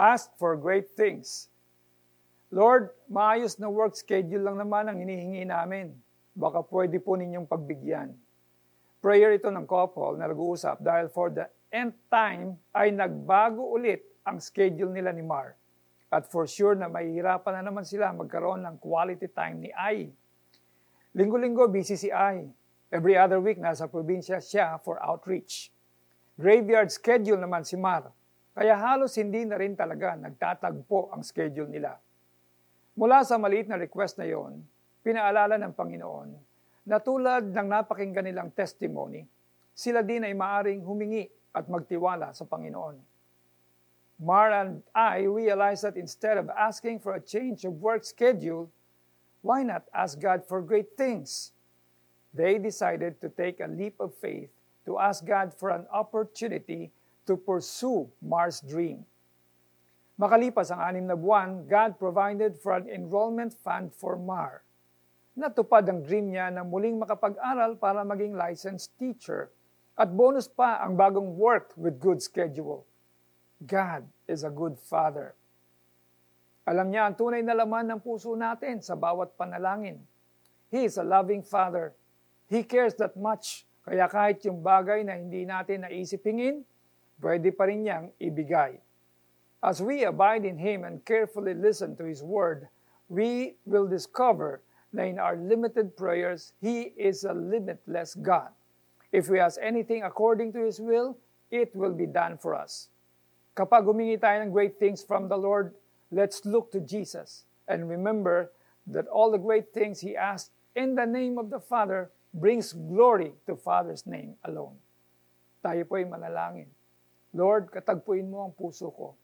ask for great things. Lord, maayos na work schedule lang naman ang hinihingi namin. Baka pwede po ninyong pagbigyan. Prayer ito ng couple na nag-uusap dahil for the nth time ay nagbago ulit ang schedule nila ni Mar. At for sure na mahihirapan na naman sila magkaroon ng quality time ni Ai. Linggo-linggo busy si Ai. Every other week nasa probinsya siya for outreach. Graveyard schedule naman si Mar. Kaya halos hindi na rin talaga nagtatagpo ang schedule nila. Mula sa maliit na request na yon, pinaalala ng Panginoon na tulad ng napakinggan nilang testimony, sila din ay maaring humingi at magtiwala sa Panginoon. Mar and I realized that instead of asking for a change of work schedule, why not ask God for great things? They decided to take a leap of faith to ask God for an opportunity to pursue Mar's dream. Makalipas ang anim na buwan, God provided for an enrollment fund for Mar. Natupad ang dream niya na muling makapag-aral para maging licensed teacher. At bonus pa ang bagong work with good schedule. God is a good Father. Alam niya ang tunay na laman ng puso natin sa bawat panalangin. He is a loving Father. He cares that much. Kaya kahit yung bagay na hindi natin naisipingin, pwede pa rin niyang ibigay. As we abide in Him and carefully listen to His Word, we will discover that in our limited prayers, He is a limitless God. If we ask anything according to His will, it will be done for us. Kapag humingi tayo ng great things from the Lord, let's look to Jesus and remember that all the great things He asked in the name of the Father brings glory to Father's name alone. Tayo po ay manalangin. Lord, katagpuin mo ang puso ko.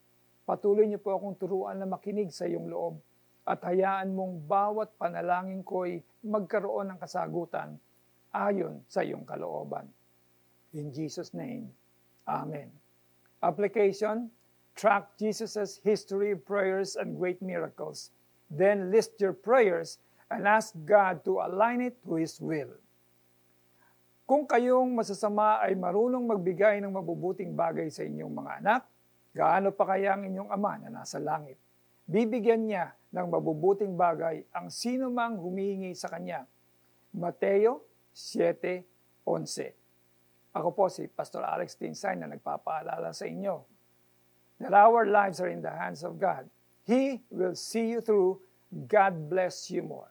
Patuloy niyo po akong turuan na makinig sa iyong loob at hayaan mong bawat panalangin ko ay magkaroon ng kasagutan ayon sa iyong kalooban. In Jesus' name, Amen. Application, track Jesus' history of prayers and great miracles. Then list your prayers and ask God to align it to His will. Kung kayong masasama ay marunong magbigay ng mabubuting bagay sa inyong mga anak, gaano pa kaya ang inyong ama na nasa langit? Bibigyan niya ng mabubuting bagay ang sino mang humihingi sa kanya. Mateo 7.11 ako po si Pastor Alex Tinsay na nagpapaalala sa inyo that our lives are in the hands of God. He will see you through. God bless you more.